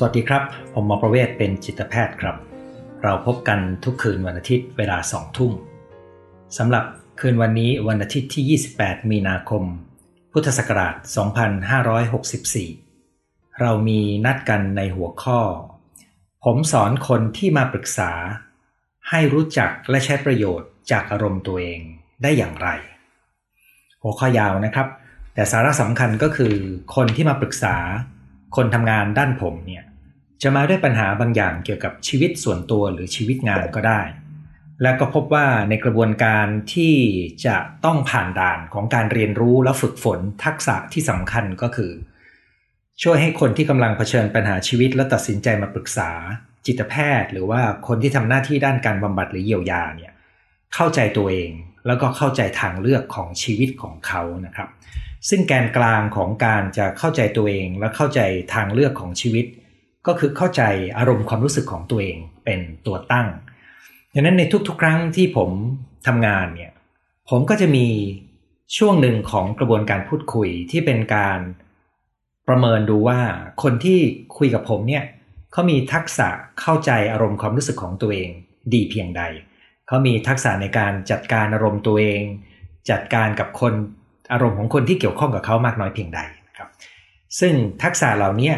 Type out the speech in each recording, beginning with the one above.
สวัสดีครับ ผมหมอประเวศเป็นจิตแพทย์ครับ เราพบกันทุกคืนวันอาทิตย์เวลาสองทุ่มสำหรับคืนวันนี้วันอาทิตย์ที่ 28 มีนาคม พุทธศักราช 2564 เรามีนัดกันในหัวข้อ ผมสอนคนที่มาปรึกษา ให้รู้จักและใช้ประโยชน์จากอารมณ์ตัวเองได้อย่างไร หัวข้อยาวนะครับ แต่สาระสำคัญก็คือคนที่มาปรึกษาคนทำงานด้านผมเนี่ย จะมาด้วยปัญหาบางอย่างเกี่ยวกับชีวิตส่วนตัวหรือชีวิตงานก็ได้ และก็พบว่าในกระบวนการที่จะต้องผ่านด่านของการเรียนรู้และฝึกฝนทักษะที่สำคัญก็คือ ช่วยให้คนที่กำลังเผชิญปัญหาชีวิตและตัดสินใจมาปรึกษา จิตแพทย์ หรือว่าคนที่ทำหน้าที่ด้านการบำบัดหรือเยียวยาเนี่ยเข้าใจตัวเองแล้วก็เข้าใจทางเลือกของชีวิตของเขานะครับ ซึ่งแกนกลางของการจะเข้าใจตัวเองและเข้าใจทางเลือกของชีวิต ก็คือเข้าใจอารมณ์ความรู้สึกของตัวเองเป็นตัวตั้งดังนั้นในทุกๆ ครั้งที่ผมทำงานเนี่ยผมก็จะมีช่วงหนึ่งของกระบวนการพูดคุยที่เป็นการประเมินดูว่าคนที่คุยกับผมเนี่ยเขามีทักษะเข้าใจอารมณ์ความรู้สึกของตัวเองดีเพียงใด เขามีทักษะในการจัดการอารมณ์ตัวเอง จัดการกับคนอารมณ์ของคนที่เกี่ยวข้องกับเขามากน้อยเพียงใดนะครับ ซึ่งทักษะเหล่านี้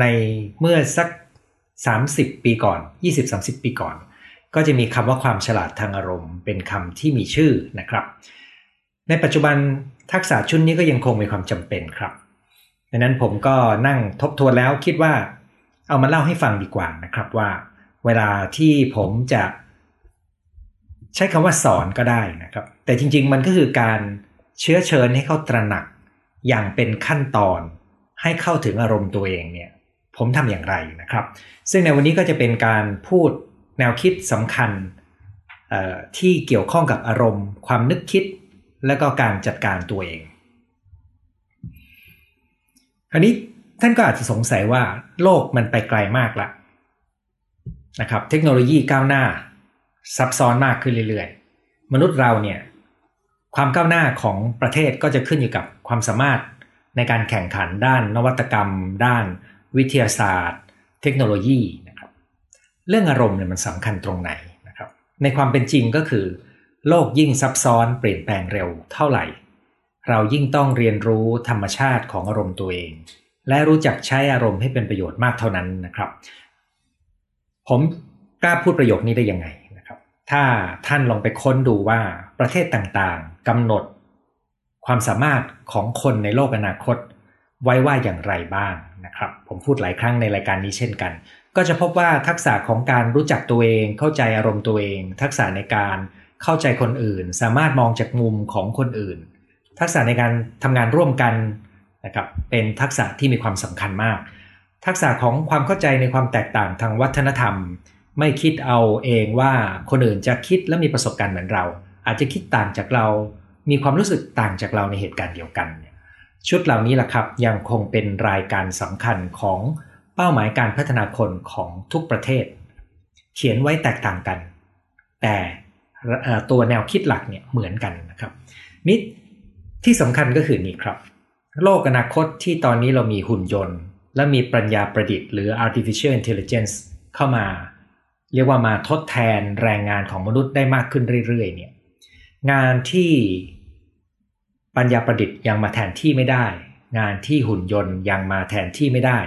ในเมื่อสัก 30 ปีก่อน 20-30 ปีก่อน ก็จะมีคำว่าความฉลาดทางอารมณ์ เป็นคำที่มีชื่อนะครับ ในปัจจุบันทักษะชุดนี้ก็ยังคงมีความจำเป็นครับดังนั้นผมก็นั่งทบทวนแล้วคิดว่า เอามาเล่าให้ฟังดีกว่านะครับว่า เวลาที่ผมจะ ใช้คำว่าสอนก็ได้นะครับ แต่จริง ๆ มันก็คือการเชื้อเชิญให้เขาตระหนักอย่างเป็นขั้นตอนให้เข้าถึงอารมณ์ตัวเองเนี่ย ผมทำอย่างไรนะครับ ซึ่งในวันนี้ก็จะเป็นการพูดแนวคิดสำคัญที่เกี่ยวข้องกับอารมณ์ ความนึกคิด และก็การจัดการตัวเอง คราวนี้ท่านก็อาจจะสงสัยว่าโลกมันไปไกลมากละนะครับ เทคโนโลยีก้าวหน้า ซับซ้อนมากขึ้นเรื่อยๆ มนุษย์เราเนี่ยความก้าวหน้าของประเทศก็จะขึ้นอยู่กับความสามารถในการแข่งขันด้านนวัตกรรม ด้าน วิทยาศาสตร์ เทคโนโลยีนะครับเรื่องอารมณ์เนี่ยมันสำคัญตรงไหนนะครับในความเป็นจริงก็คือ โลกยิ่งซับซ้อนเปลี่ยนแปลงเร็วเท่าไหร่ เรายิ่งต้องเรียนรู้ธรรมชาติของอารมณ์ตัวเอง และรู้จักใช้อารมณ์ให้เป็นประโยชน์มากเท่านั้นนะครับ ผมกล้าพูดประโยคนี้ได้ยังไงนะครับ ถ้าท่านลองไปค้นดูว่าประเทศต่างๆกำหนดความสามารถของคนในโลกอนาคต ไว้ว่าอย่างไรบ้างนะครับ ผมพูดหลายครั้งในรายการนี้เช่นกัน ก็จะพบว่าทักษะของการรู้จักตัวเอง เข้าใจอารมณ์ตัวเอง ทักษะในการเข้าใจคนอื่น สามารถมองจากมุมของคนอื่น ทักษะในการทำงานร่วมกันนะครับเป็นทักษะที่มีความสำคัญมาก ทักษะของความเข้าใจในความแตกต่างทางวัฒนธรรม ไม่คิดเอาเองว่าคนอื่นจะคิดและมีประสบการณ์เหมือนเรา อาจจะคิดต่างจากเรา มีความรู้สึกต่างจากเราในเหตุการณ์เดียวกัน ชุดเหล่านี้แหละครับยังคงเป็นรายการสำคัญของเป้าหมายการพัฒนาคนของทุกประเทศ เขียนไว้แตกต่างกัน แต่ตัวแนวคิดหลักเนี่ยเหมือนกันนะครับนิดที่สำคัญก็คือนี่ครับ โลกอนาคตที่ตอนนี้เรามีหุ่นยนต์ และมีปัญญาประดิษฐ์หรือ artificial intelligence เข้ามา เรียกว่ามาทดแทนแรงงานของมนุษย์ได้มากขึ้นเรื่อยๆเนี่ยงานที่ ปัญญาประดิษฐ์ยังมาแทนที่ไม่ได้ งานที่หุ่นยนต์ยังมาแทนที่ไม่ได้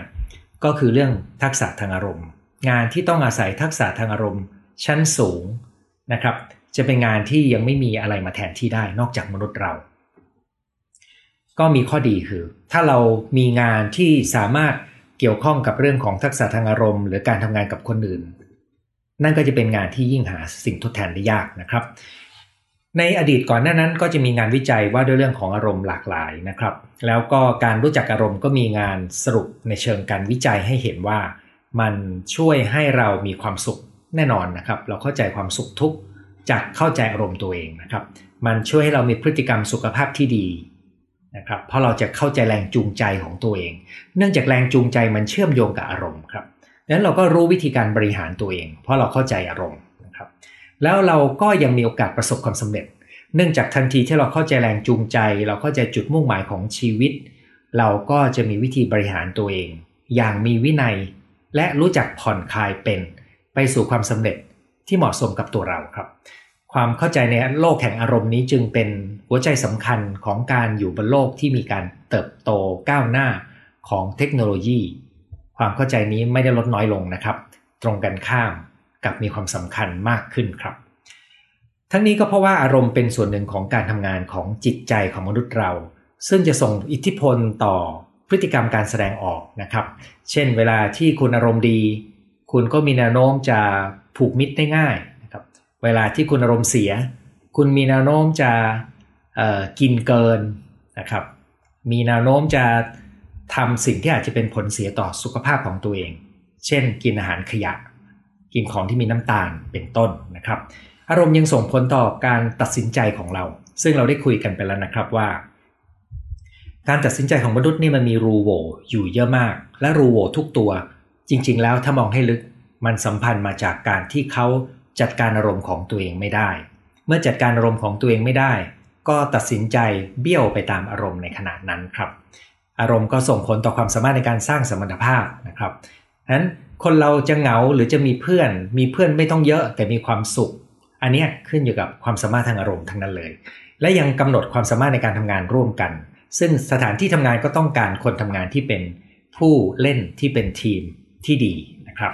ก็คือเรื่องทักษะทางอารมณ์ งานที่ต้องอาศัยทักษะทางอารมณ์ ชั้นสูงนะครับ จะเป็นงานที่ยังไม่มีอะไรมาแทนที่ได้นอกจากมนุษย์เรา ก็มีข้อดีคือ ถ้าเรามีงานที่สามารถเกี่ยวข้องกับเรื่องของทักษะทางอารมณ์ หรือการทำงานกับคนอื่น นั่นก็จะเป็นงานที่ยิ่งหาสิ่งทดแทนได้ยากนะครับ ในอดีตก่อนหน้านั้นก็จะมีงานวิจัยว่าด้วยเรื่องของอารมณ์หลากหลายนะครับ แล้วก็การรู้จักอารมณ์ก็มีงานสรุปในเชิงการวิจัยให้เห็นว่ามันช่วยให้เรามีความสุขแน่นอนนะครับ เราเข้าใจความสุขทุกจากเข้าใจอารมณ์ตัวเองนะครับ มันช่วยให้เรามีพฤติกรรมสุขภาพที่ดีนะครับ เพราะเราจะเข้าใจแรงจูงใจของตัวเอง เนื่องจากแรงจูงใจมันเชื่อมโยงกับอารมณ์ครับดังนั้นเราก็รู้วิธีการบริหารตัวเอง เพราะเราเข้าใจอารมณ์ แล้วเราก็ยังมีโอกาสประสบความสำเร็จ เนื่องจากทันทีที่เราเข้าใจแรงจูงใจ เราเข้าใจจุดมุ่งหมายของชีวิต เราก็จะมีวิธีบริหารตัวเอง อย่างมีวินัย และรู้จักผ่อนคลายเป็น ไปสู่ความสำเร็จที่เหมาะสมกับตัวเราครับ ความเข้าใจในโลกแห่งอารมณ์นี้จึงเป็นหัวใจสำคัญของการอยู่บนโลกที่มีการเติบโตก้าวหน้าของเทคโนโลยี ความเข้าใจนี้ไม่ได้ลดน้อยลงนะครับ ตรงกันข้าม กับมีความสำคัญมากขึ้นครับ ทั้งนี้ก็เพราะว่าอารมณ์เป็นส่วนหนึ่งของการทำงานของจิตใจของมนุษย์เรา ซึ่งจะส่งอิทธิพลต่อพฤติกรรมการแสดงออกนะครับ เช่นเวลาที่คุณอารมณ์ดี คุณก็มีแนวโน้มจะผูกมิตรได้ง่ายนะครับ เวลาที่คุณอารมณ์เสีย คุณมีแนวโน้มจะกินเกินนะครับ มีแนวโน้มจะทำสิ่งที่อาจจะเป็นผลเสียต่อสุขภาพของตัวเอง เช่น กินอาหารขยะ กินของที่มีน้ำตาลเป็นต้นนะครับ อารมณ์ยังส่งผลต่อการตัดสินใจของเรา ซึ่งเราได้คุยกันไปแล้วนะครับว่า การตัดสินใจของมนุษย์นี่มันมีรูโวอยู่เยอะมาก และรูโวทุกตัว จริง ๆ แล้วถ้ามองให้ลึกมันสัมพันธ์มาจากการที่เขาจัดการอารมณ์ของตัวเองไม่ได้ เมื่อจัดการอารมณ์ของตัวเองไม่ได้ ก็ตัดสินใจเบี้ยวไปตามอารมณ์ในขณะนั้นครับ อารมณ์ก็ส่งผลต่อความสามารถในการสร้างสมรรถภาพนะครับนั้น คนเราจะเหงาหรือจะมีเพื่อน มีเพื่อนไม่ต้องเยอะแต่มีความสุข อันนี้ขึ้นอยู่กับความสามารถทางอารมณ์ทั้งนั้นเลย และยังกำหนดความสามารถในการทำงานร่วมกัน ซึ่งสถานที่ทำงานก็ต้องการคนทำงานที่เป็นผู้เล่นที่เป็นทีมที่ดีนะครับ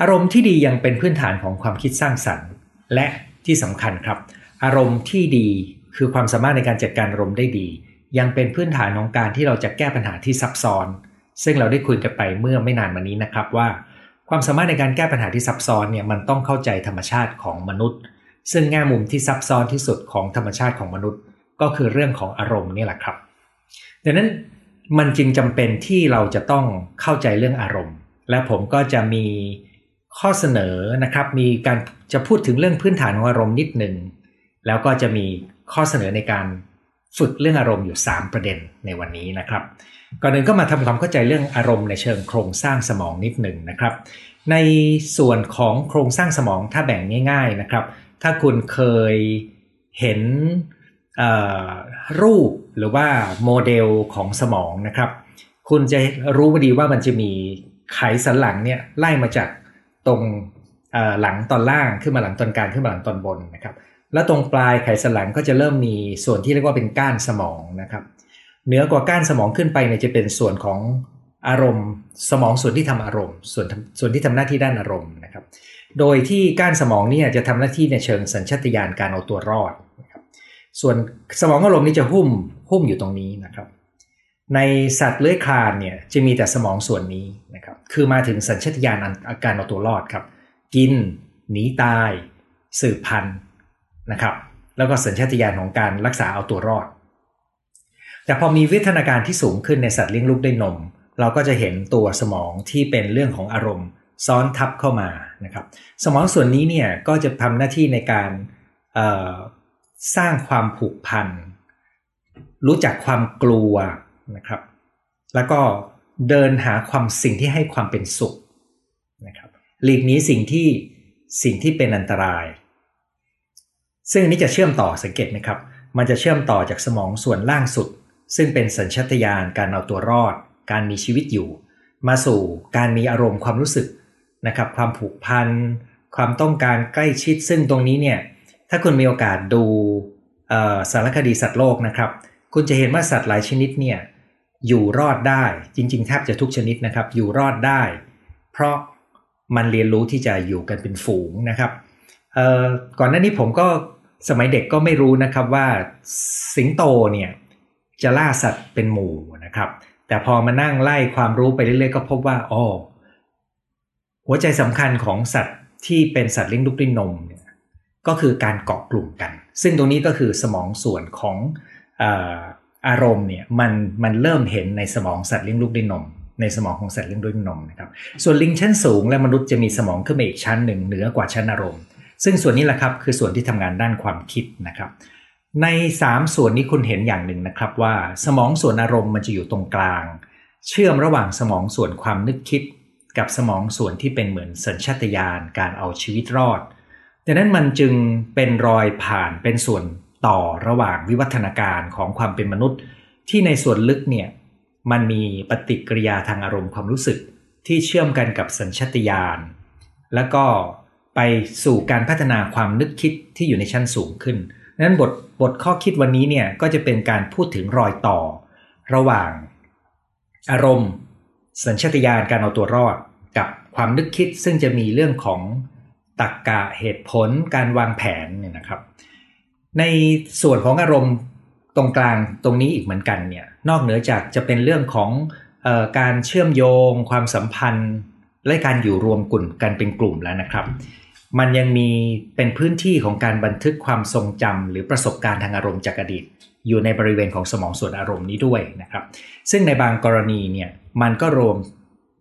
อารมณ์ที่ดียังเป็นพื้นฐานของความคิดสร้างสรรค์ และที่สำคัญครับ อารมณ์ที่ดีคือความสามารถในการจัดการอารมณ์ได้ดี ยังเป็นพื้นฐานของการที่เราจะแก้ปัญหาที่ซับซ้อน ซึ่งเราได้คุยกันไปเมื่อไม่นานมานี้นะครับว่า ความสามารถในการแก้ปัญหาที่ซับซ้อนเนี่ยมันต้องเข้าใจธรรมชาติของมนุษย์ ซึ่งแง่มุมที่ซับซ้อนที่สุดของธรรมชาติของมนุษย์ ก็คือเรื่องของอารมณ์นี่แหละครับดังนั้นมันจึงจำเป็นที่เราจะต้องเข้าใจเรื่องอารมณ์ และผมก็จะมีข้อเสนอนะครับมีการจะพูดถึงเรื่องพื้นฐานของอารมณ์นิดหนึ่งแล้วก็จะมีข้อเสนอในการ ฝึกเรื่องอารมณ์อยู่ 3 ประเด็นในวันนี้นะครับ ก่อนอื่นก็มาทำความเข้าใจเรื่องอารมณ์ในเชิงโครงสร้างสมองนิดหนึ่งนะครับ ในส่วนของโครงสร้างสมองถ้าแบ่งง่าย ๆนะครับ ถ้าคุณเคยเห็นรูปหรือว่าโมเดลของสมองนะครับ คุณจะรู้ดีว่ามันจะมีไขสันหลังเนี่ยไล่มาจากตรงหลังตอนล่างขึ้นมาหลังตอนกลางขึ้นมาหลังตอนบนนะครับ แล้วตรงปลายไขสันหลังก็จะเริ่มมีส่วนที่เรียกว่าเป็นก้านสมองนะครับเหนือกว่าก้านสมองขึ้นไปเนี่ยจะเป็นส่วนของอารมณ์ สมองส่วนที่ทำอารมณ์ ส่วนส่วนที่ทำหน้าที่ด้านอารมณ์นะครับ โดยที่ก้านสมองนี่จะทำหน้าที่ในเชิงสัญชาตญาณการเอาตัวรอดนะครับส่วนสมองอารมณ์นี่จะหุ้มหุ้มอยู่ตรงนี้นะครับ ในสัตว์เลื้อยคลานเนี่ยจะมีแต่สมองส่วนนี้นะครับคือมาถึงสัญชาตญาณอาการเอาตัวรอดครับ กินหนีตาย สืบพันธุ์ นะครับ แล้วก็สัญชาตญาณของการรักษาเอาตัวรอด แต่พอมีวิทนาการที่สูงขึ้นในสัตว์เลี้ยงลูกด้วยนม เราก็จะเห็นตัวสมองที่เป็นเรื่องของอารมณ์ ซ้อนทับเข้ามานะครับ สมองส่วนนี้เนี่ยก็จะทำหน้าที่ในการสร้างความผูกพันรู้จักความกลัวนะครับ แล้วก็เดินหาความสิ่งที่ให้ความเป็นสุขนะครับ หลีกนี้สิ่งที่สิ่งที่เป็นอันตราย ซึ่งนี้จะเชื่อมต่อสังเกตไหมครับ มันจะเชื่อมต่อจากสมองส่วนล่างสุด ซึ่งเป็นสัญชาตญาณการเอาตัวรอด การมีชีวิตอยู่ มาสู่การมีอารมณ์ความรู้สึกนะครับความผูกพันความต้องการใกล้ชิดซึ่งตรงนี้เนี่ยถ้าคุณมีโอกาสดูสารคดีสัตว์โลกนะครับ คุณจะเห็นว่าสัตว์หลายชนิดเนี่ยอยู่รอดได้จริงๆแทบจะทุกชนิดนะครับ อยู่รอดได้ เพราะมันเรียนรู้ที่จะอยู่กันเป็นฝูงนะครับก่อนหน้านี้ผมก็ สมัยเด็กก็ไม่รู้นะครับว่าสิงโตเนี่ยจะล่าสัตว์เป็นหมู่นะครับ แต่พอมานั่งไล่ความรู้ไปเรื่อยๆก็พบว่าอ๋อหัวใจสำคัญของสัตว์ที่เป็นสัตว์เลี้ยงลูกด้วยนมเนี่ยก็คือการเกาะกลุ่มกัน ซึ่งตรงนี้ก็คือสมองส่วนของอารมณ์เนี่ยมันมันเริ่มเห็นในสมองสัตว์เลี้ยงลูกด้วยนม ในสมองของสัตว์เลี้ยงด้วยนมนะครับส่วนลิงชั้นสูงและมนุษย์จะมีสมองขึ้นมาอีกชั้นหนึ่งเหนือกว่าชั้นอารมณ์ ซึ่งส่วนนี้แหละครับคือส่วนที่ทำงานด้านความคิดนะครับ ใน 3 ส่วนนี้คุณเห็นอย่างหนึ่งนะครับว่า สมองส่วนอารมณ์มันจะอยู่ตรงกลาง เชื่อมระหว่างสมองส่วนความนึกคิด กับสมองส่วนที่เป็นเหมือนสัญชาตญาณการเอาชีวิตรอดดังนั้นมันจึงเป็นรอยผ่านเป็นส่วนต่อระหว่างวิวัฒนาการของความเป็นมนุษย์ ที่ในส่วนลึกเนี่ยมันมีปฏิกิริยาทางอารมณ์ความรู้สึกที่เชื่อมกันกับสัญชตาตญาณ แล้วก็ ไปสู่การพัฒนาความนึกคิดที่อยู่ในชั้นสูงขึ้นนั้นบทบทข้อคิดวันนี้เนี่ยก็จะเป็นการพูดถึงรอยต่อ ระหว่าง อารมณ์ สัญชาตญาณการเอาตัวรอด กับความนึกคิดซึ่งจะมีเรื่องของตรรกกะเหตุผลการวางแผนเนี่ยนะครับ ในส่วนของอารมณ์ตรงกลางตรงนี้อีกเหมือนกันเนี่ยนอกเหนือจากจะเป็นเรื่องของออการเชื่อมโยง ความสัมพันธ์ และการอยู่รวมกลุ่มกันเป็นกลุ่มแล้วนะครับ มันยังมีเป็นพื้นที่ของการบันทึกความทรงจำหรือประสบการณ์ทางอารมณ์จากอดีต อยู่ในบริเวณของสมองส่วนอารมณ์นี้ด้วยนะครับ ซึ่งในบางกรณีเนี่ยมันก็รวม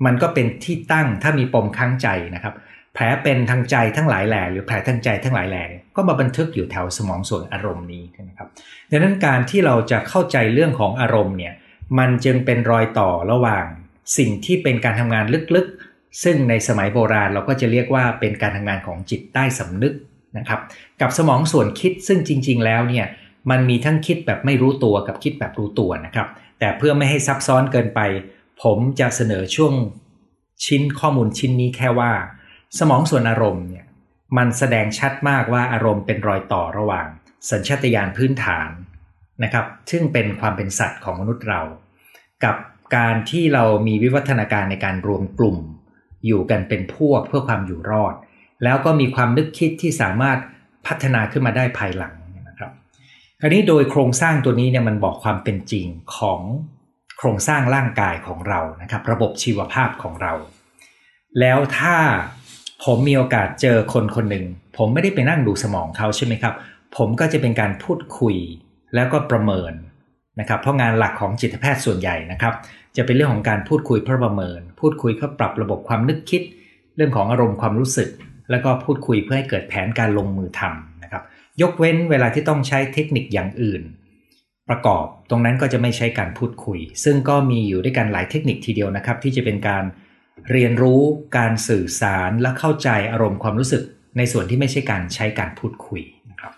มันก็เป็นที่ตั้งถ้ามีปมข้างใจนะครับ แผลเป็นทางใจทั้งหลายแหล่หรือแผลทางใจทั้งหลายแหล่ก็มาบันทึกอยู่แถวสมองส่วนอารมณ์นี้นะครับดังนั้นการที่เราจะเข้าใจเรื่องของอารมณ์เนี่ยมันจึงเป็นรอยต่อระหว่างสิ่งที่เป็นการทำงานลึกๆ ซึ่งในสมัยโบราณเราก็จะเรียกว่าเป็นการทำงานของจิตใต้สำนึกนะครับ กับสมองส่วนคิดซึ่งจริง ๆ แล้วเนี่ยมันมีทั้งคิดแบบไม่รู้ตัวกับคิดแบบรู้ตัวนะครับ แต่เพื่อไม่ให้ซับซ้อนเกินไป ผมจะเสนอช่วงชิ้นข้อมูลชิ้นนี้แค่ว่า สมองส่วนอารมณ์เนี่ยมันแสดงชัดมากว่าอารมณ์เป็นรอยต่อระหว่าง สัญชาตญาณพื้นฐานนะครับ ซึ่งเป็นความเป็นสัตว์ของมนุษย์เรา กับการที่เรามีวิวัฒนาการในการรวมกลุ่ม อยู่กันเป็นพวกเพื่อความอยู่รอด แล้วก็มีความนึกคิดที่สามารถพัฒนาขึ้นมาได้ภายหลังนะครับ คราวนี้โดยโครงสร้างตัวนี้เนี่ยมันบอกความเป็นจริงของโครงสร้างร่างกายของเรานะครับ ระบบชีวภาพของเรา แล้วถ้าผมมีโอกาสเจอคนคนหนึ่งผมไม่ได้ไปนั่งดูสมองเขาใช่ไหมครับ ผมก็จะเป็นการพูดคุยแล้วก็ประเมินนะครับ เพราะงานหลักของจิตแพทย์ส่วนใหญ่นะครับ จะเป็นเรื่องของการพูดคุยเพื่อประเมิน พูดคุยเพื่อปรับระบบความนึกคิด เรื่องของอารมณ์ความรู้สึก แล้วก็พูดคุยเพื่อให้เกิดแผนการลงมือทำนะครับ ยกเว้นเวลาที่ต้องใช้เทคนิคอย่างอื่น ประกอบตรงนั้นก็จะไม่ใช้การพูดคุย ซึ่งก็มีอยู่ด้วยกันหลายเทคนิคทีเดียวนะครับ ที่จะเป็นการเรียนรู้การสื่อสารและเข้าใจอารมณ์ความรู้สึก ในส่วนที่ไม่ใช่การใช้การพูดคุยนะครับ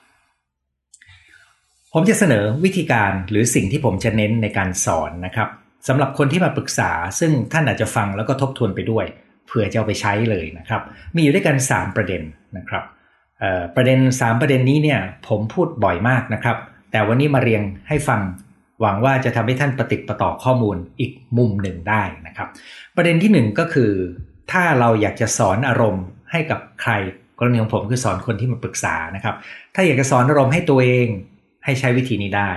ผมจะเสนอวิธีการหรือสิ่งที่ผมจะเน้นในการสอนนะครับ สำหรับคนที่มาปรึกษาซึ่งท่านอาจจะฟังแล้วก็ทบทวนไปด้วยเผื่อจะเอาไปใช้เลยนะครับ มีอยู่ด้วยกัน 3 ประเด็นนะครับประเด็น 3 ประเด็นนี้เนี่ยผมพูดบ่อยมากนะครับ แต่วันนี้มาเรียงให้ฟังหวังว่าจะทำให้ท่านปฏิติประต่อข้อมูลอีกมุมหนึ่งได้นะครับ ประเด็นที่ 1 ก็คือ ถ้าเราอยากจะสอนอารมณ์ให้กับใครกรณีของผมคือสอนคนที่มาปรึกษานะครับ ถ้าอยากจะสอนอารมณ์ให้ตัวเองให้ใช้วิธีนี้ได้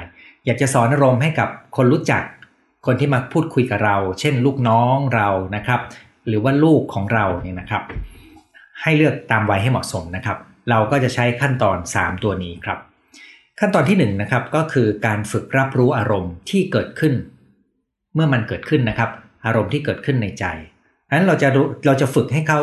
อยากจะสอนอารมณ์ให้กับคนรู้จัก คนที่มาพูดคุยกับเรา เช่นลูกน้องเรานะครับ หรือว่าลูกของเราเนี่ยนะครับ ให้เลือกตามวัยให้เหมาะสมนะครับ เราก็จะใช้ขั้นตอน 3 ตัวนี้ครับ ขั้นตอนที่1นนะครับก็คือการฝึกรับรู้อารมณ์ที่เกิดขึ้น เมื่อมันเกิดขึ้นนะครับ อารมณ์ที่เกิดขึ้นในใจนั้นเราจะเราจะฝึกให้เขา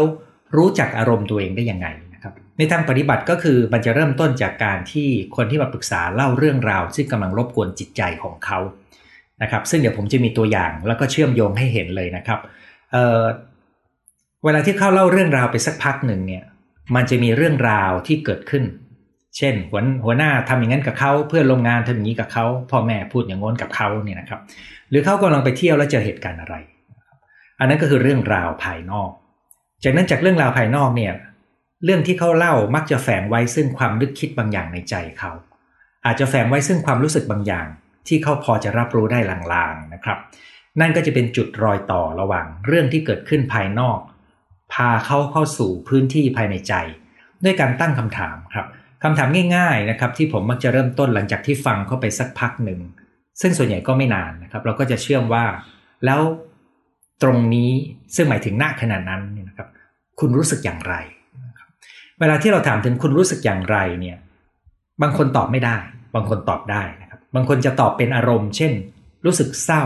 รู้จักอารมณ์ตัวเองได้ยังไงนะครับ ในทางปฏิบัติก็คือมันจะเริ่มต้นจากการที่คนที่มาปรึกษาเล่าเรื่องราว ซึ่งกำลังรบกวนจิตใจของเขา นะครับ ซึ่งเดี๋ยวผมจะมีตัวอย่างแล้วก็เชื่อมโยงให้เห็นเลยนะครับเเวลาที่เขาเล่าเรื่องราวไปสักพักหนึ่งเนี่ย มันจะมีเรื่องราวที่เกิดขึ้น เช่นหัวหัวหน้าทำอย่างนั้นกับเขาเพื่อนโรงงานทำอย่างนี้กับเขาพ่อแม่พูดอย่างง้นกับเขาเนี่ยนะครับ หรือเขากำลังไปเที่ยวแล้วเจอเหตุการณ์อะไร อันนั้นก็คือเรื่องราวภายนอก จากนั้นจากเรื่องราวภายนอกเนี่ยเรื่องที่เขาเล่ามักจะแฝงไว้ซึ่งความนึกคิดบางอย่างในใจเขา อาจจะแฝงไว้ซึ่งความรู้สึกบางอย่าง ที่เขาพอจะรับรู้ได้ลางๆนะครับ นั่นก็จะเป็นจุดรอยต่อระหว่างเรื่องที่เกิดขึ้นภายนอก พาเขาเข้าสู่พื้นที่ภายในใจ ด้วยการตั้งคำถามครับคำถามง่ายๆนะครับที่ผมมักจะเริ่มต้นหลังจากที่ฟังเข้าไปสักพักหนึ่ง ซึ่งส่วนใหญ่ก็ไม่นานนะครับ เราก็จะเชื่อมว่า แล้วตรงนี้ซึ่งหมายถึงหน้าขนาดนั้นนะครับ คุณรู้สึกอย่างไร เวลาที่เราถามถึงคุณรู้สึกอย่างไรเนี่ย บางคนตอบไม่ได้ บางคนตอบได้นะ บางคนจะตอบเป็นอารมณ์ เช่น รู้สึกเศร้า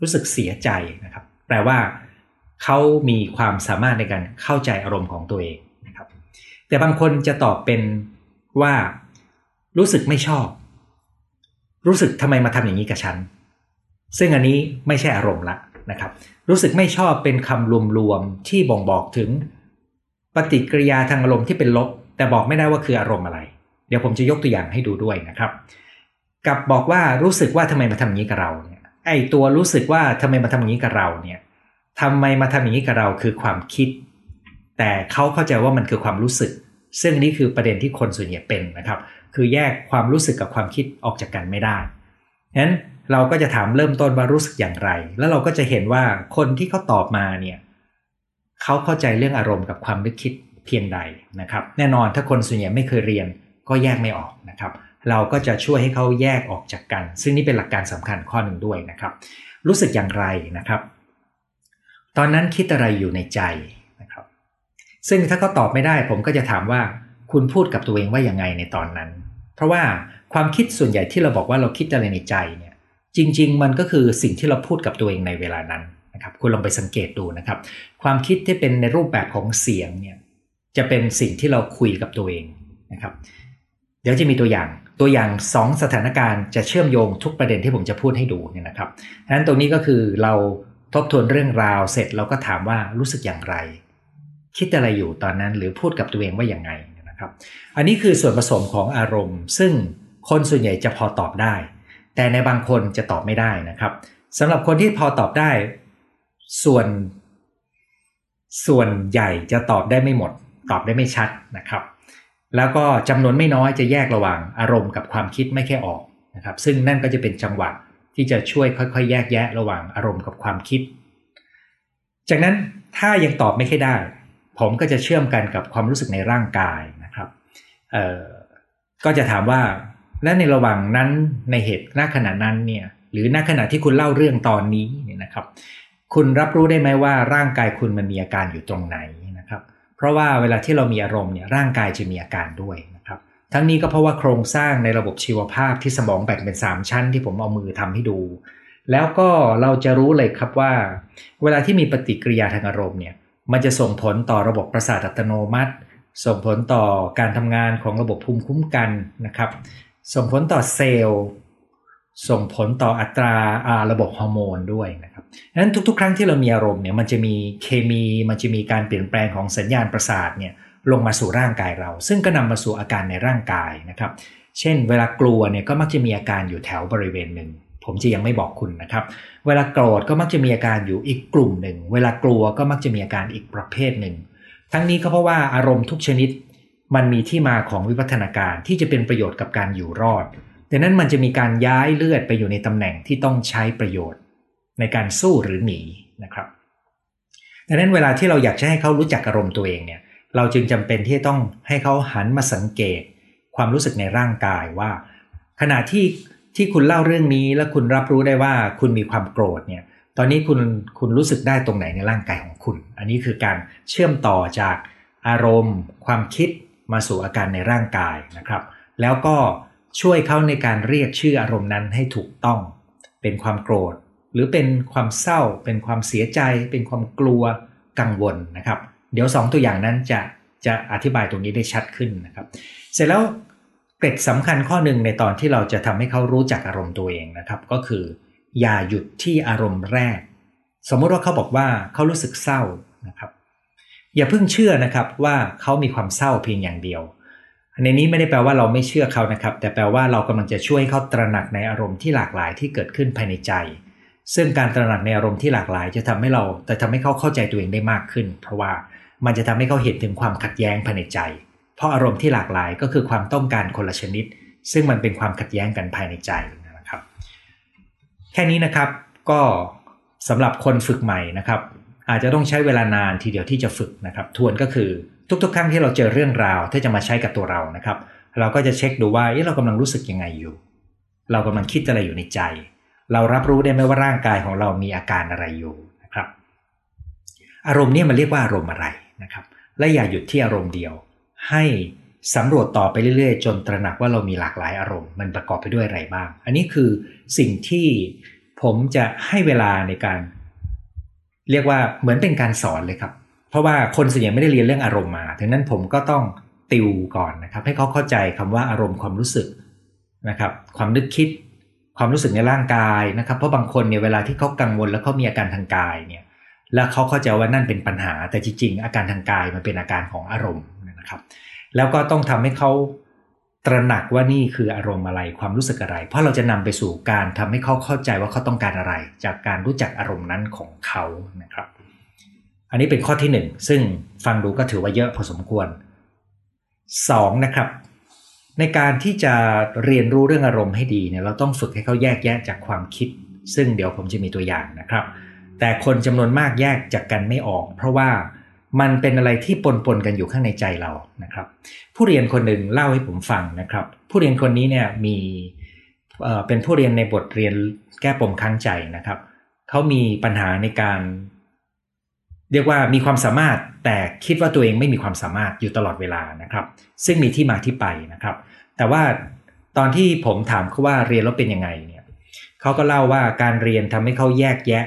รู้สึกเสียใจนะครับ แปลว่าเขามีความสามารถในการเข้าใจอารมณ์ของตัวเองนะครับ แต่บางคนจะตอบเป็นว่า รู้สึกไม่ชอบ รู้สึกทำไมมาทำอย่างนี้กับฉัน ซึ่งอันนี้ไม่ใช่อารมณ์ละนะครับ รู้สึกไม่ชอบเป็นคำรวมๆที่บ่งบอกถึง ปฏิกิริยาทางอารมณ์ที่เป็นลบ แต่บอกไม่ได้ว่าคืออารมณ์อะไร เดี๋ยวผมจะยกตัวอย่างให้ดูด้วยนะครับ กับบอกว่ารู้สึกว่าทำไมมาทำอย่างนี้กับเราเนี่ยไอตัวรู้สึกว่าทำไมมาทำอย่างนี้กับเราเนี่ยทำไมมาทำอย่างนี้กับเราคือความคิด แต่เขาเข้าใจว่ามันคือความรู้สึก ซึ่งนี่คือประเด็นที่คนส่วนใหญ่เป็นนะครับ คือแยกความรู้สึกกับความคิดออกจากกันไม่ได้ฉะนั้นเราก็จะถามเริ่มต้นว่ารู้สึกอย่างไร แล้วเราก็จะเห็นว่าคนที่เขาตอบมาเนี่ยเขาเข้าใจเรื่องอารมณ์กับความนึกคิดเพียงใดนะครับ แน่นอนถ้าคนส่วนใหญ่ไม่เคยเรียนก็แยกไม่ออกนะครับเเราก็จะช่วยให้เขาแยกออกจากกัน ซึ่งนี่เป็นหลักการสำคัญข้อหนึ่งด้วยนะครับ รู้สึกอย่างไรนะครับ ตอนนั้นคิดอะไรอยู่ในใจนะครับ ซึ่งถ้าเขาตอบไม่ได้ ผมก็จะถามว่าคุณพูดกับตัวเองว่าย่างไงในตอนนั้น เพราะว่าความคิดส่วนใหญ่ที่เราบอกว่าเราคิดอะไรในใจเนี่ย จริง ๆ มันก็คือสิ่งที่เราพูดกับตัวเองในเวลานั้นนะครับ คุณลองไปสังเกตดูนะครับ ความคิดที่เป็นในรูปแบบของเสียงเนี่ยจะเป็นสิ่งที่เราคุยกับตัวเองนะครับ เดี๋ยวจะมีตัวอย่าง ตัวอย่าง 2 สถานการณ์จะเชื่อมโยงทุกประเด็นที่ผมจะพูดให้ดูเนี่ยนะครับดังนั้นตรงนี้ก็คือเราทบทวนเรื่องราวเสร็จเราก็ถามว่ารู้สึกอย่างไร คิดอะไรอยู่ตอนนั้นหรือพูดกับตัวเองว่าอย่างไงนะครับ อันนี้คือส่วนผสมของอารมณ์ ซึ่งคนส่วนใหญ่จะพอตอบได้ แต่ในบางคนจะตอบไม่ได้นะครับสำหรับคนที่พอตอบได้ ส่วน ส่วนใหญ่จะตอบได้ไม่หมด ตอบได้ไม่ชัดนะครับ แล้วก็จำนวนไม่น้อยจะแยกระหว่างอารมณ์กับความคิดไม่แค่ออกนะครับ ซึ่งนั่นก็จะเป็นจังหวะที่จะช่วยค่อยๆ แยกแยะระหว่างอารมณ์กับความคิด จากนั้นถ้ายังตอบไม่ค่ได้ ผมก็จะเชื่อมกันกับความรู้สึกในร่างกายนะครับก็จะถามว่าและในระหว่างนั้นในเหตุณขณะนั้นเนี่ยหรือณขณะที่คุณเล่าเรื่องตอนนี้เนี่ยนะครับ คุณรับรู้ได้ไหมว่าร่างกายคุณมันมีอาการอยู่ตรงไหน เพราะว่าเวลาที่เรามีอารมณ์เนี่ยร่างกายจะมีอาการด้วยนะครับทั้งนี้ก็เพราะว่าโครงสร้างในระบบชีวภาพที่สมองแบ่งเป็น 3 ชั้นที่ผมเอามือทำให้ดู แล้วก็เราจะรู้เลยครับว่า เวลาที่มีปฏิกิริยาทางอารมณ์เนี่ยมันจะส่งผลต่อระบบประสาทอัตโนมัติ ส่งผลต่อการทำงานของระบบภูมิคุ้มกันนะครับ ส่งผลต่อเซลล์ ส่งผลต่ออัตราระบบฮอร์โมนด้วยนะครับดังนั้นทุก ๆ ครั้งที่เรามีอารมณ์เนี่ยมันจะมีเคมีมันจะมีการเปลี่ยนแปลงของสัญญาณประสาทเนี่ยลงมาสู่ร่างกายเรา ซึ่งก็นำมาสู่อาการในร่างกายนะครับ เช่น เวลากลัวเนี่ยก็มักจะมีอาการอยู่แถวบริเวณหนึ่ง ผมจะยังไม่บอกคุณนะครับ เวลาโกรธก็มักจะมีอาการอยู่อีกกลุ่มหนึ่ง เวลากลัวก็มักจะมีอาการอีกประเภทหนึ่ง ทั้งนี้ก็เพราะว่าอารมณ์ทุกชนิด มันมีที่มาของวิวัฒนาการที่จะเป็นประโยชน์กับการอยู่รอด ดังนั้นมันจะมีการย้ายเลือดไปอยู่ในตำแหน่งที่ต้องใช้ประโยชน์ ในการสู้หรือหนีนะครับดังนั้นเวลาที่เราอยากจะให้เขารู้จักอารมณ์ตัวเองเนี่ยเราจึงจำเป็นที่ต้องให้เขาหันมาสังเกต ความรู้สึกในร่างกายว่า ขณะที่ที่คุณเล่าเรื่องนี้แล้วคุณรับรู้ได้ว่าคุณมีความโกรธเนี่ยตอนนี้คุณคุณรู้สึกได้ตรงไหนในร่างกายของคุณ อันนี้คือการเชื่อมต่อจากอารมณ์ ความคิดมาสู่อาการในร่างกายนะครับ แล้วก็ ช่วยเขาในการเรียกชื่ออารมณ์นั้นให้ถูกต้อง เป็นความโกรธ หรือเป็นความเศร้า เป็นความเสียใจ เป็นความกลัวกังวลนะครับ เดี๋ยว 2 ตัวอย่างนั้นจะจะอธิบายตรงนี้ได้ชัดขึ้นนะครับ เสร็จแล้วเกร็ดสำคัญข้อหนึ่งในตอนที่เราจะทำให้เขารู้จักอารมณ์ตัวเองนะครับ ก็คือ อย่าหยุดที่อารมณ์แรก สมมติว่าเขาบอกว่าเขารู้สึกเศร้านะครับ อย่าเพิ่งเชื่อนะครับว่าเขามีความเศร้าเพียงอย่างเดียว ในนี้ไม่ได้แปลว่าเราไม่เชื่อเขานะครับ แต่แปลว่าเรากำลังจะช่วยเขาตระหนักในอารมณ์ที่หลากหลายที่เกิดขึ้นภายในใจ ซึ่งการตระหนักในอารมณ์ที่หลากหลาย จะทำให้เรา แต่ทำให้เขาเข้าใจตัวเองได้มากขึ้น เพราะว่ามันจะทำให้เขาเห็นถึงความขัดแย้งภายในใจ เพราะอารมณ์ที่หลากหลายก็คือความต้องการคนละชนิด ซึ่งมันเป็นความขัดแย้งกันภายในใจนะครับ แค่นี้นะครับก็สำหรับคนฝึกใหม่นะครับ อาจจะต้องใช้เวลานานทีเดียวที่จะฝึกนะครับ ทวนก็คือ ทุกๆ ครั้งที่เราเจอเรื่องราวที่จะมาใช้กับตัวเรานะครับ เราก็จะเช็คดูว่าเอ๊ะเรากำลังรู้สึกยังไงอยู่ เรากำลังคิดอะไรอยู่ในใจ เรารับรู้ได้ไหมว่าร่างกายของเรามีอาการอะไรอยู่นะครับ อารมณ์นี้มันเรียกว่าอารมณ์อะไรนะครับ และอย่าหยุดที่อารมณ์เดียว ให้สำรวจต่อไปเรื่อยๆ จนตระหนักว่าเรามีหลากหลายอารมณ์มันประกอบไปด้วยอะไรบ้าง อันนี้คือสิ่งที่ผมจะให้เวลาในการ เรียกว่าเหมือนเป็นการสอนเลยครับ เพราะว่าคนส่วนใหญ่ไม่ได้เรียนเรื่องอารมณ์มาถึงนั้นผมก็ต้องติวก่อนนะครับ ให้เขาเข้าใจคำว่าอารมณ์ความรู้สึกนะครับ ความนึกคิด ความรู้สึกในร่างกายนะครับ เพราะบางคนเนี่ยเวลาที่เขากังวลแล้วเขามีอาการทางกายเนี่ย แล้วเขาเข้าใจว่านั่นเป็นปัญหา แต่จริงๆ อาการทางกายมันเป็นอาการของอารมณ์นะครับ แล้วก็ต้องทำให้เขาตระหนักว่านี่คืออารมณ์อะไร ความรู้สึกอะไร เพราะเราจะนำไปสู่การทำให้เขาเข้าใจว่าเขาต้องการอะไร จากการรู้จักอารมณ์นั้นของเขานะครับ อันนี้เป็นข้อที่หนึ่งซึ่งฟังดูก็ถือว่าเยอะพอสมควรสองนะครับ ในการที่จะเรียนรู้เรื่องอารมณ์ให้ดีเนี่ยเราต้องฝึกให้เขาแยกแยะจากความคิด ซึ่งเดี๋ยวผมจะมีตัวอย่างนะครับ แต่คนจำนวนมากแยกจากกันไม่ออก เพราะว่ามันเป็นอะไรที่ปนปนกันอยู่ข้างในใจเรานะครับ ผู้เรียนคนหนึ่งเล่าให้ผมฟังนะครับ ผู้เรียนคนนี้เนี่ยมีเป็นผู้เรียนในบทเรียนแก้ปมค้างใจนะครับเขามีปัญหาในการ เรียกว่ามีความสามารถแต่คิดว่าตัวเองไม่มีความสามารถอยู่ตลอดเวลานะครับ ซึ่งมีที่มาที่ไปนะครับ แต่ว่าตอนที่ผมถามเขาว่าเรียนแล้วเป็นยังไงเนี่ยเขาก็เล่าว่าการเรียนทำให้เขาแยกแยะ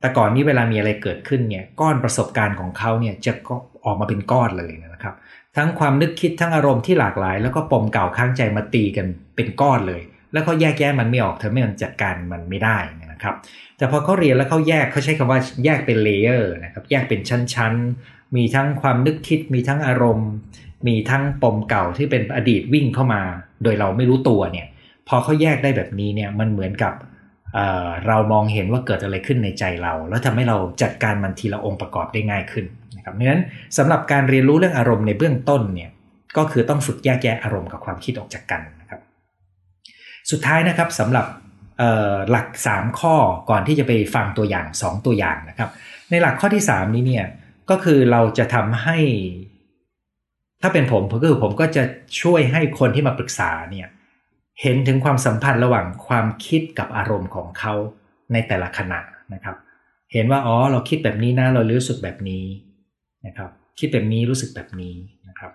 แต่ก่อนนี้เวลามีอะไรเกิดขึ้นเนี่ยก้อนประสบการณ์ของเขาเนี่ยจะก็ออกมาเป็นก้อนเลยนะครับ ทั้งความนึกคิดทั้งอารมณ์ที่หลากหลาย แล้วก็ปมเก่าค้างใจมาตีกันเป็นก้อนเลย แล้วเขาแยกแยะมันไม่ออกเธอไม่มันจัดการมันไม่ได้นะ ครับ แต่พอเขาเรียนแล้วเขาแยกเขาใช้คำว่าแยกเป็น layer นะครับ แยกเป็นชั้นๆ มีทั้งความนึกคิด มีทั้งอารมณ์ มีทั้งปมเก่าที่เป็นอดีตวิ่งเข้ามา โดยเราไม่รู้ตัวเนี่ย พอเขาแยกได้แบบนี้เนี่ย มันเหมือนกับเเรามองเห็นว่าเกิดอะไรขึ้นในใจเรา แล้วทำให้เราจัดการมันทีละองค์ประกอบได้ง่ายขึ้นนะครับดังนั้นสำหรับการเรียนรู้เรื่องอารมณ์ในเบื้องต้นเนี่ย ก็คือต้องฝึกแยกแยะอารมณ์กับความคิดออกจากกันนะครับ สุดท้ายนะครับสำหรับ หลัก 3 ข้อก่อนที่จะไปฟังตัวอย่าง 2 ตัวอย่างนะครับ ในหลักข้อที่ 3 นี้เนี่ยก็คือเราจะทำให้ ถ้าเป็นผมก็คือผมก็จะช่วยให้คนที่มาปรึกษาเนี่ยเห็นถึงความสัมพันธ์ระหว่างความคิดกับอารมณ์ของเขาในแต่ละขณะนะครับ เห็นว่าอ๋อเราคิดแบบนี้นะเรารู้สึกแบบนี้นะครับ คิดแบบนี้รู้สึกแบบนี้นะครับ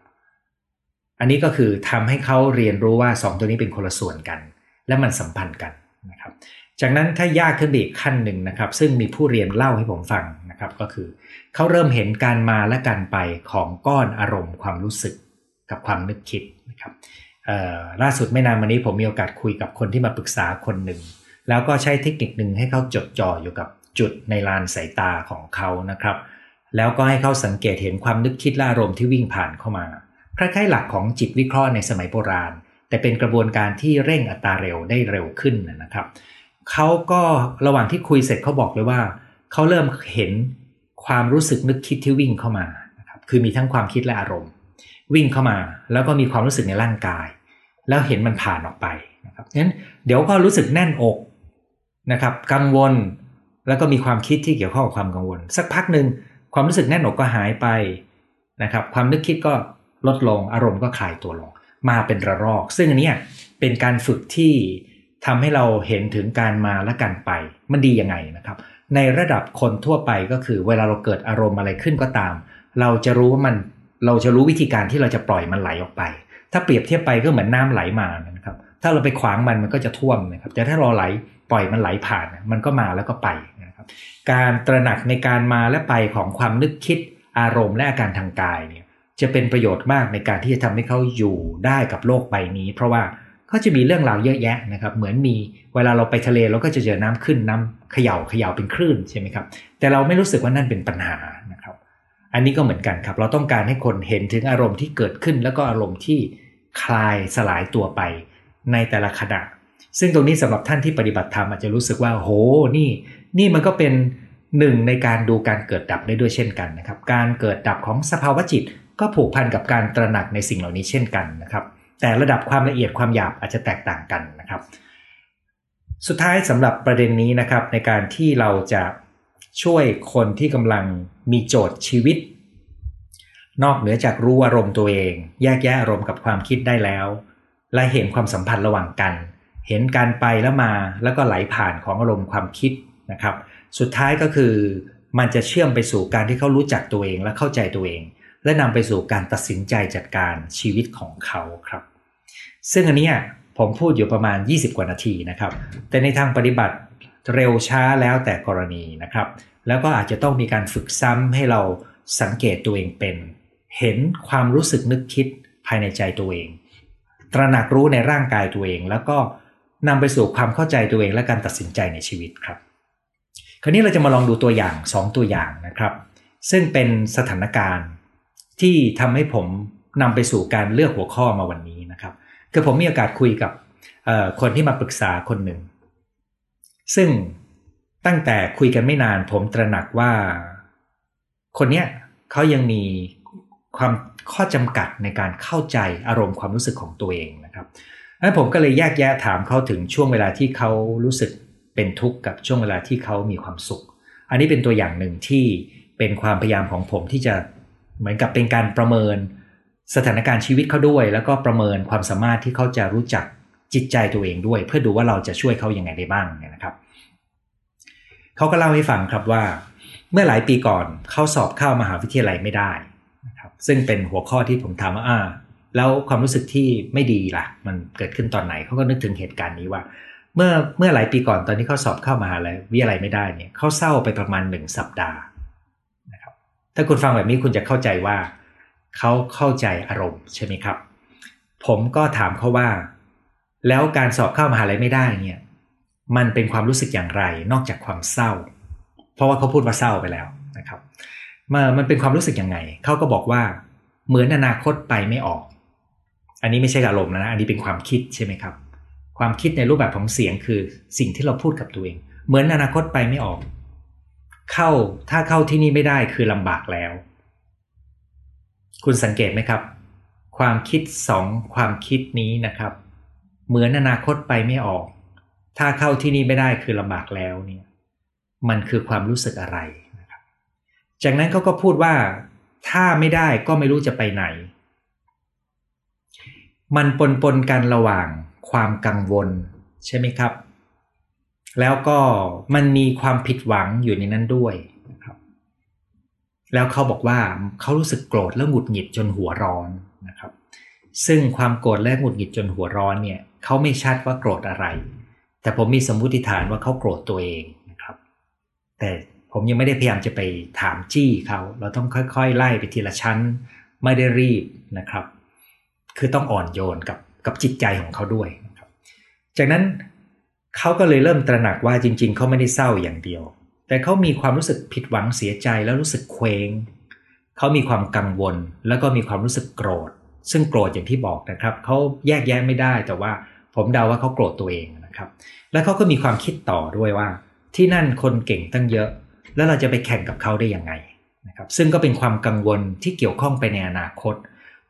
อันนี้ก็คือทำให้เขาเรียนรู้ว่า 2 ตัวนี้เป็นคนละส่วนกัน และมันสัมพันธ์กัน นะครับ จากนั้นถ้ายากขึ้นไปอีกขั้นหนึ่งนะครับ ซึ่งมีผู้เรียนเล่าให้ผมฟังนะครับ ก็คือเขาเริ่มเห็นการมาและการไปของก้อนอารมณ์ความรู้สึกกับความนึกคิดนะครับล่าสุดไม่นานมานี้ผมมีโอกาสคุยกับคนที่มาปรึกษาคนหนึ่ง แล้วก็ใช้เทคนิคหนึ่งให้เขาจดจ่ออยู่กับจุดในลานสายตาของเขานะครับ แล้วก็ให้เขาสังเกตเห็นความนึกคิดและอารมณ์ที่วิ่งผ่านเข้ามาคล้ายๆหลักของจิตวิเคราะห์ในสมัยโบราณ แต่เป็นกระบวนการที่เร่งอัตราเร็วได้เร็วขึ้นนะครับเขาก็ระหว่างที่คุยเสร็จเขาบอกเลยว่าเขาเริ่มเห็นความรู้สึกนึกคิดที่วิ่งเข้ามานะครับคือมีทั้งความคิดและอารมณ์ วิ่งเข้ามาแล้วก็มีความรู้สึกในร่างกาย แล้วเห็นมันผ่านออกไปนะครับงั้นเดี๋ยวก็รู้สึกแน่นอกนะครับกังวลแล้วก็มีความคิดที่เกี่ยวข้องกับความกังวล สักพักหนึ่งความรู้สึกแน่นอกก็หายไปนะครับความนึกคิดก็ลดลงอารมณ์ก็คลายตัวลง มาเป็นระลอก ซึ่งอันนี้เป็นการฝึกที่ทำให้เราเห็นถึงการมาและการไป มันดียังไงนะครับ ในระดับคนทั่วไปก็คือ เวลาเราเกิดอารมณ์อะไรขึ้นก็ตาม เราจะรู้ว่ามันเราจะรู้วิธีการที่เราจะปล่อยมันไหลออกไป ถ้าเปรียบเทียบไปก็เหมือนน้าไหลมานะครับ ถ้าเราไปขวางมันมันก็จะท่วมนะครับ แต่ถ้าเราไหลปล่อยมันไหลผ่าน มันก็มาแล้วก็ไปนะครับ การตระหนักในการมาและไปของความนึกคิดอารมณ์และอาการทางกายเนี่ย จะเป็นประโยชน์มากในการที่จะทำให้เขาอยู่ได้กับโลกใบนี้ เพราะว่าเขาจะมีเรื่องราวเยอะแยะนะครับ เหมือนมีเวลาเราไปทะเลเราก็จะเจอน้ำขึ้นน้ำเขย่าเขย่าเป็นคลื่นใช่ไหมครับ แต่เราไม่รู้สึกว่านั่นเป็นปัญหานะครับ อันนี้ก็เหมือนกันครับ เราต้องการให้คนเห็นถึงอารมณ์ที่เกิดขึ้น แล้วก็อารมณ์ที่คลายสลายตัวไปในแต่ละขณะ ซึ่งตรงนี้สำหรับท่านที่ปฏิบัติธรรมอาจจะรู้สึกว่าโหนี่ นี่มันก็เป็นหนึ่งในการดูการเกิดดับได้ด้วยเช่นกันนะครับ การเกิดดับของสภาวะจิต ก็ผูกพันกับการตระหนักในสิ่งเหล่านี้เช่นกันนะครับ แต่ระดับความละเอียดความหยาบอาจจะแตกต่างกันนะครับ สุดท้ายสำหรับประเด็นนี้นะครับ ในการที่เราจะช่วยคนที่กำลังมีโจทย์ชีวิต นอกเหนือจากรู้อารมณ์ตัวเอง แยกแยะอารมณ์กับความคิดได้แล้ว และเห็นความสัมพันธ์ระหว่างกัน เห็นการไปแล้วมาแล้วก็ไหลผ่านของอารมณ์ความคิดนะครับ สุดท้ายก็คือมันจะเชื่อมไปสู่การที่เขารู้จักตัวเองและเข้าใจตัวเอง และนำไปสู่การตัดสินใจจัดการชีวิตของเขาครับ ซึ่งอันนี้ผมพูดอยู่ประมาณ 20 กว่านาทีนะครับ แต่ในทางปฏิบัติเร็วช้าแล้วแต่กรณีนะครับ แล้วก็อาจจะต้องมีการฝึกซ้ำให้เราสังเกตตัวเองเป็น เห็นความรู้สึกนึกคิดภายในใจตัวเอง ตระหนักรู้ในร่างกายตัวเอง แล้วก็นำไปสู่ความเข้าใจตัวเองและการตัดสินใจในชีวิตครับ คราวนี้เราจะมาลองดูตัวอย่าง 2 ตัวอย่างนะครับ ซึ่งเป็นสถานการณ์ ที่ทำให้ผมนำไปสู่การเลือกหัวข้อมาวันนี้นะครับ คือผมมีโอกาสคุยกับคนที่มาปรึกษาคนหนึ่ง ซึ่งตั้งแต่คุยกันไม่นานผมตระหนักว่า คนเนี้ยเขายังมีความข้อจำกัดในการเข้าใจอารมณ์ความรู้สึกของตัวเองนะครับนั้นผมก็เลยแยกแยะถามเขาถึงช่วงเวลาที่เขารู้สึกเป็นทุกข์กับช่วงเวลาที่เขามีความสุข อันนี้เป็นตัวอย่างหนึ่งที่เป็นความพยายามของผมที่จะ เหมือนกับเป็นการประเมินสถานการณ์ชีวิตเขาด้วย แล้วก็ประเมินความสามารถที่เขาจะรู้จักจิตใจตัวเองด้วย เพื่อดูว่าเราจะช่วยเขายัางไงได้บ้างนะครับเขาก็เล่าให้ฟังครับว่า เมื่อหลายปีก่อนเขาสอบเข้ามหาวิทยาลัยไม่ได้นะครับซึ่งเป็นหัวข้อที่ผมถามว่าอ่าแล้วความรู้สึกที่ไม่ดีล่ะ มันเกิดขึ้นตอนไหนเขาก็นึกถึงเหตุการณ์นี้ว่า เมื่อเมื่อหลายปีก่อนตอนที่เขาสอบเข้ามหาวิทยาลัยไม่ได้เนี่ยเขาเศร้าไปประมาณหนึ่งสัปดาห์ ถ้าคุณฟังแบบนี้คุณจะเข้าใจว่าเขาเข้าใจอารมณ์ใช่ไหมครับ ผมก็ถามเขาว่า แล้วการสอบเข้ามหาลัยไม่ได้เนี่ยมันเป็นความรู้สึกอย่างไรนอกจากความเศร้า เพราะว่าเขาพูดว่าเศร้าไปแล้วนะครับมามันเป็นความรู้สึกยังไงเขาก็บอกว่าเหมือนอนาคตไปไม่ออก อันนี้ไม่ใช่อารมณ์นะ อันนี้เป็นความคิดใช่ไหมครับ ความคิดในรูปแบบของเสียงคือสิ่งที่เราพูดกับตัวเอง เหมือนอนาคตไปไม่ออก เข้าถ้าเข้าที่นี่ไม่ได้คือลำบากแล้ว คุณสังเกตไหมครับ ความคิดสองความคิดนี้นะครับ เหมือนอนาคตไปไม่ออก ถ้าเข้าที่นี่ไม่ได้คือลำบากแล้วเนี่ยมันคือความรู้สึกอะไรนะครับ จากนั้นเขาก็พูดว่า ถ้าไม่ได้ก็ไม่รู้จะไปไหน มันปนปนกันระหว่างความกังวลใช่ไหมครับ แล้วก็มันมีความผิดหวังอยู่ในนั้นด้วยนะครับ แล้วเขาบอกว่าเขารู้สึกโกรธและหงุดหงิดจนหัวร้อนนะครับ ซึ่งความโกรธและหงุดหงิดจนหัวร้อนเนี่ยเขาไม่ชัดว่าโกรธอะไร แต่ผมมีสมมติฐานว่าเขาโกรธตัวเองนะครับ แต่ผมยังไม่ได้พยายามจะไปถามจี้เขาเราต้องค่อยๆ ไล่ไปทีละชั้น ไม่ได้รีบนะครับ คือต้องอ่อนโยนกับกับจิตใจของเขาด้วยนะครับจากนั้น เขาก็เลยเริ่มตระหนักว่าจริง ๆ เขาไม่ได้เศร้าอย่างเดียว แต่เขามีความรู้สึกผิดหวังเสียใจแล้วรู้สึกเคว้งเขามีความกังวลแล้วก็มีความรู้สึกโกรธ ซึ่งโกรธอย่างที่บอกนะครับเขาแยกแยะไม่ได้แต่ว่าผมเดาว่าเขาโกรธตัวเองนะครับ แล้วเขาก็มีความคิดต่อด้วยว่า ที่นั่นคนเก่งตั้งเยอะ แล้วเราจะไปแข่งกับเขาได้ยังไงนะครับซึ่งก็เป็นความกังวลที่เกี่ยวข้องไปในอนาคต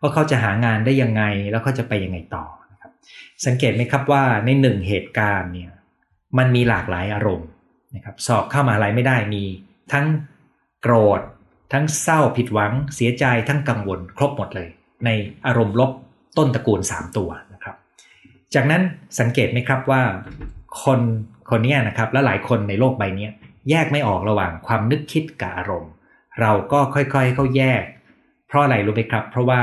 ว่าเขาจะหางานได้ยังไงแล้วเขาจะไปยังไงต่อนะครับสังเกตไหมครับว่าในหนึ่งเหตุการณ์เนี่ย มันมีหลากหลายอารมณ์นะครับสอบเข้ามาอะไรไม่ได้มีทั้งโกรธ ทั้งเศร้าผิดหวัง เสียใจทั้งกังวลครบหมดเลย ในอารมณ์ลบต้นตระกูล 3 ตัวนะครับ จากนั้นสังเกตไหมครับว่า คนคนนี้นะครับและหลายคนในโลกใบนี้แยกไม่ออกระหว่างความนึกคิดกับอารมณ์ เราก็ค่อยๆเข้าแยก เพราะอะไรรู้ไหมครับ เพราะว่า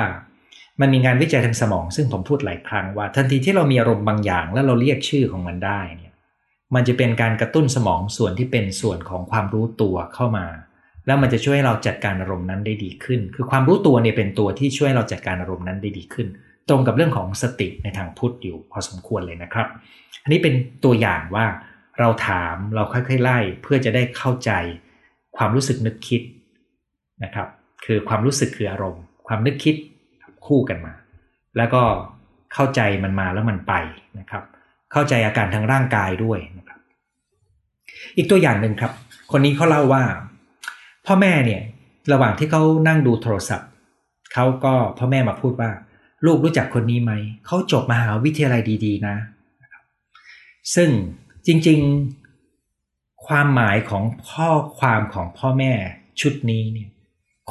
มันมีงานวิจัยทางสมอง ซึ่งผมพูดหลายครั้งว่า ทันทีที่เรามีอารมณ์บางอย่าง แล้วเราเรียกชื่อของมันได้เนี่ย มันจะเป็นการกระตุ้นสมองส่วนที่เป็นส่วนของความรู้ตัวเข้ามา แล้วมันจะช่วยเราจัดการอารมณ์นั้นได้ดีขึ้น คือความรู้ตัวเนี่ยเป็นตัวที่ช่วยเราจัดการอารมณ์นั้นได้ดีขึ้น ตรงกับเรื่องของสติในทางพุทธอยู่ พอสมควรเลยนะครับ อันนี้เป็นตัวอย่างว่าเราถามเราค่อยๆไล่เพื่อจะได้เข้าใจความรู้สึกนึกคิดนะครับ คือความรู้สึกคืออารมณ์ ความนึกคิดคู่กันมา แล้วก็เข้าใจมันมาแล้วมันไปนะครับ เข้าใจอาการทางร่างกายด้วยนะครับ อีกตัวอย่างหนึ่งครับ คนนี้เขาเล่าว่า พ่อแม่เนี่ยระหว่างที่เขานั่งดูโทรศัพท์เขาก็พ่อแม่มาพูดว่า ลูกรู้จักคนนี้ไหมเขาจบมหาวิทยาลัยดี ๆ นะ ซึ่งจริง ๆ ความหมายของข้อความของพ่อแม่ชุดนี้เนี่ย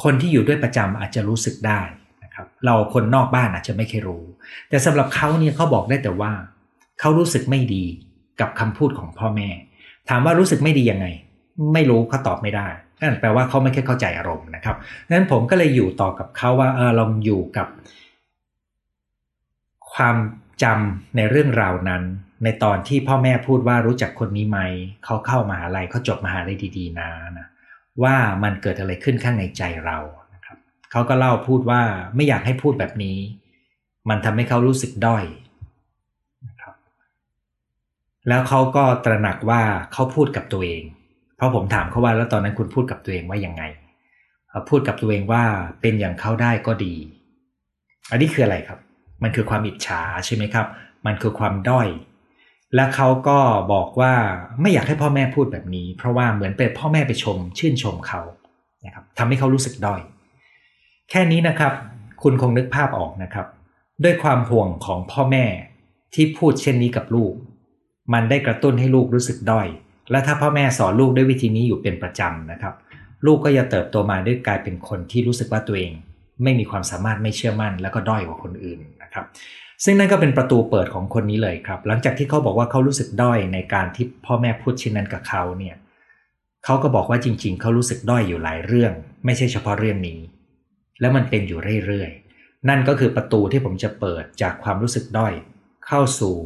คนที่อยู่ด้วยประจำอาจจะรู้สึกได้นะครับ เราคนนอกบ้านอาจจะไม่เคยรู้ แต่สำหรับเขาเนี่ยเขาบอกได้แต่ว่า เขารู้สึกไม่ดีกับคำพูดของพ่อแม่ ถามว่ารู้สึกไม่ดียังไง ไม่รู้เขาตอบไม่ได้นั่นแปลว่าเขาไม่ค่อยเข้าใจอารมณ์นะครับนั้นผมก็เลยอยู่ต่อกับเขาว่าเออลองอยู่กับ ความจำในเรื่องราวนั้น ในตอนที่พ่อแม่พูดว่ารู้จักคนนี้ไหมเขาเข้ามาหาลัยเขาจบมหาลัยดีๆนะนะว่ามันเกิดอะไรขึ้นข้างในใจเรานะครับเขาก็เล่าพูดว่าไม่อยากให้พูดแบบนี้ มันทำให้เขารู้สึกด้อย แล้วเขาก็ตระหนักว่าเขาพูดกับตัวเอง เพราะผมถามเขาว่าแล้วตอนนั้นคุณพูดกับตัวเองว่ายังไง พูดกับตัวเองว่าเป็นอย่างเขาได้ก็ดี อันนี้คืออะไรครับ มันคือความอิจฉาใช่ไหมครับ มันคือความด้อย และเขาก็บอกว่าไม่อยากให้พ่อแม่พูดแบบนี้ เพราะว่าเหมือนเป็นพ่อแม่ไปชม ชื่นชมเขานะครับทำให้เขารู้สึกด้อย แค่นี้นะครับ คุณคงนึกภาพออกนะครับ ด้วยความห่วงของพ่อแม่ที่พูดเช่นนี้กับลูก มันได้กระตุ้นให้ลูกรู้สึกด้อย และถ้าพ่อแม่สอนลูกด้วยวิธีนี้อยู่เป็นประจำนะครับ ลูกก็จะเติบโตมาด้วยกลายเป็นคนที่รู้สึกว่าตัวเอง ไม่มีความสามารถไม่เชื่อมั่น แล้วก็ด้อยกว่าคนอื่นนะครับซึ่งนั่นก็เป็นประตูเปิดของคนนี้เลยครับ หลังจากที่เขาบอกว่าเขารู้สึกด้อยในการที่พ่อแม่พูดเช่นนั้นกับเขาเนี่ยเขาก็บอกว่าจริง ๆ เขารู้สึกด้อยอยู่หลายเรื่อง ไม่ใช่เฉพาะเรื่องนี้ แล้วมันเป็นอยู่เรื่อยๆ นั่นก็คือประตูที่ผมจะเปิดจากความรู้สึกด้อย เข้าสู่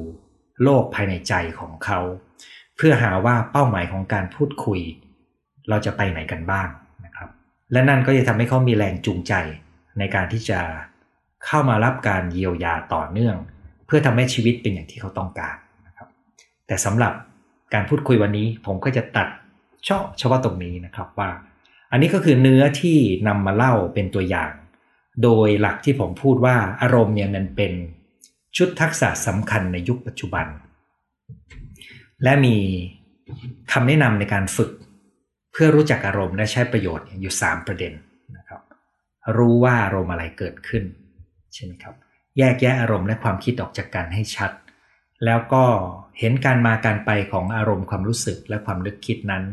โลกภายในใจของเขา เพื่อหาว่าเป้าหมายของการพูดคุย เราจะไปไหนกันบ้างนะครับ และนั่นก็จะทำให้เขามีแรงจูงใจในการที่จะเข้ามารับการเยียวยาต่อเนื่อง เพื่อทำให้ชีวิตเป็นอย่างที่เขาต้องการนะครับ แต่สำหรับการพูดคุยวันนี้ผมก็จะตัดชอบเฉพาะตรงนี้นะครับว่า อันนี้ก็คือเนื้อที่นำมาเล่าเป็นตัวอย่าง โดยหลักที่ผมพูดว่าอารมณ์เนี่ยมันเป็น ชุดทักษะสำคัญในยุคปัจจุบัน และมีคำแนะนำในการฝึก เพื่อรู้จักอารมณ์และใช้ประโยชน์อยู่ 3 ประเด็นนะครับ รู้ว่าอารมณ์อะไรเกิดขึ้นใช่ไหมครับ แยกแยะอารมณ์และความคิดออกจากกันให้ชัด แล้วก็เห็นการมาการไปของอารมณ์ความรู้สึกและความนึกคิดนั้น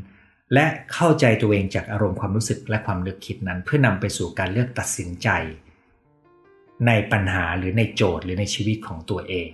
และเข้าใจตัวเองจากอารมณ์ความรู้สึกและความนึกคิดนั้น เพื่อนำไปสู่การเลือกตัดสินใจ ในปัญหาหรือในโจทย์หรือในชีวิตของตัวเอง